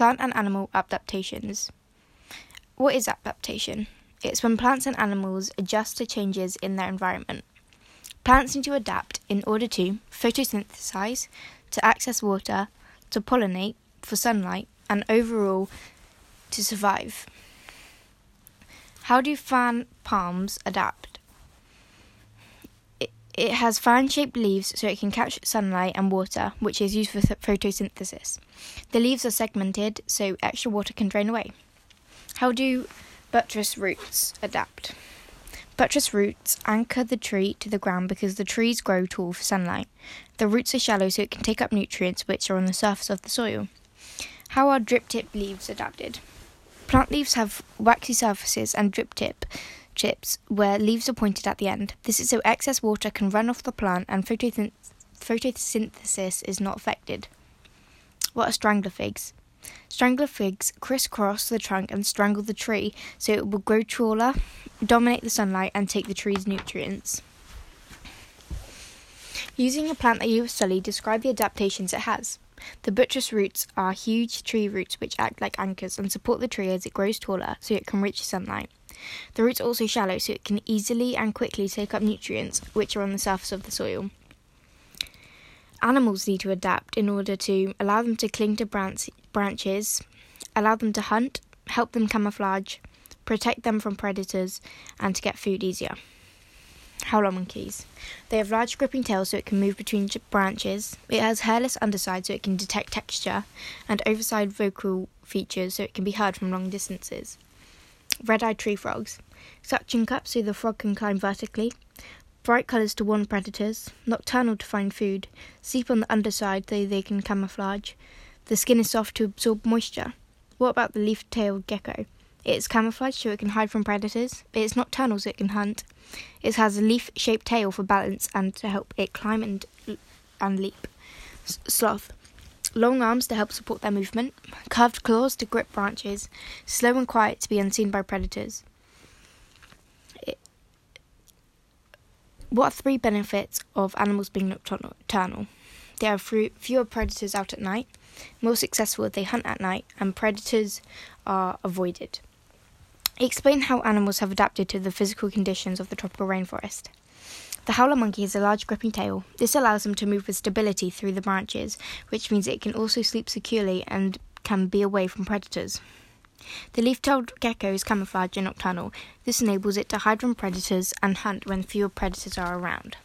Plant and animal adaptations. What is adaptation? It's when plants and animals adjust to changes in their environment. Plants need to adapt in order to photosynthesize, to access water, to pollinate, for sunlight, and overall to survive. How do fan palms adapt? It, has fan shaped leaves so it can catch sunlight and water, which is used for photosynthesis. The leaves are segmented so extra water can drain away. How do buttress roots adapt? Buttress roots anchor the tree to the ground because the trees grow tall for sunlight. The roots are shallow so it can take up nutrients which are on the surface of the soil. How are drip tip leaves adapted? Plant leaves have waxy surfaces and drip tip chips where leaves are pointed at the end. This is so excess water can run off the plant and photosynthesis is not affected. What are strangler figs? Strangler figs crisscross the trunk and strangle the tree so it will grow taller, dominate the sunlight, and take the tree's nutrients. Using a plant that you have studied, describe the adaptations it has. The buttress roots are huge tree roots which act like anchors and support the tree as it grows taller so it can reach sunlight. The roots are also shallow so it can easily and quickly take up nutrients which are on the surface of the soil. Animals need to adapt in order to allow them to cling to branch- branches, allow them to hunt, help them camouflage, protect them from predators, and to get food easier. Howler monkeys. They have large gripping tails so it can move between branches. It has hairless underside so it can detect texture, and overside vocal features so it can be heard from long distances. Red eyed tree frogs. Suction cups so the frog can climb vertically bright colours to warn predators, nocturnal to find food, sleep on the underside so they can camouflage. The skin is soft to absorb moisture. What about the leaf tailed gecko? It's camouflaged so it can hide from predators. It's nocturnal so it can hunt. It has a leaf shaped tail for balance and to help it climb and, and leap. S- sloth. Long arms to help support their movement, curved claws to grip branches, slow and quiet to be unseen by predators. What are three benefits of animals being nocturnal? They have fewer predators out at night, more successful if they hunt at night, and predators are avoided. Explain how animals have adapted to the physical conditions of the tropical rainforest. The howler monkey has a large gripping tail. This allows them to move with stability through the branches, which means it can also sleep securely and can be away from predators. The leaf-tailed gecko is camouflage and nocturnal. This enables it to hide from predators and hunt when fewer predators are around.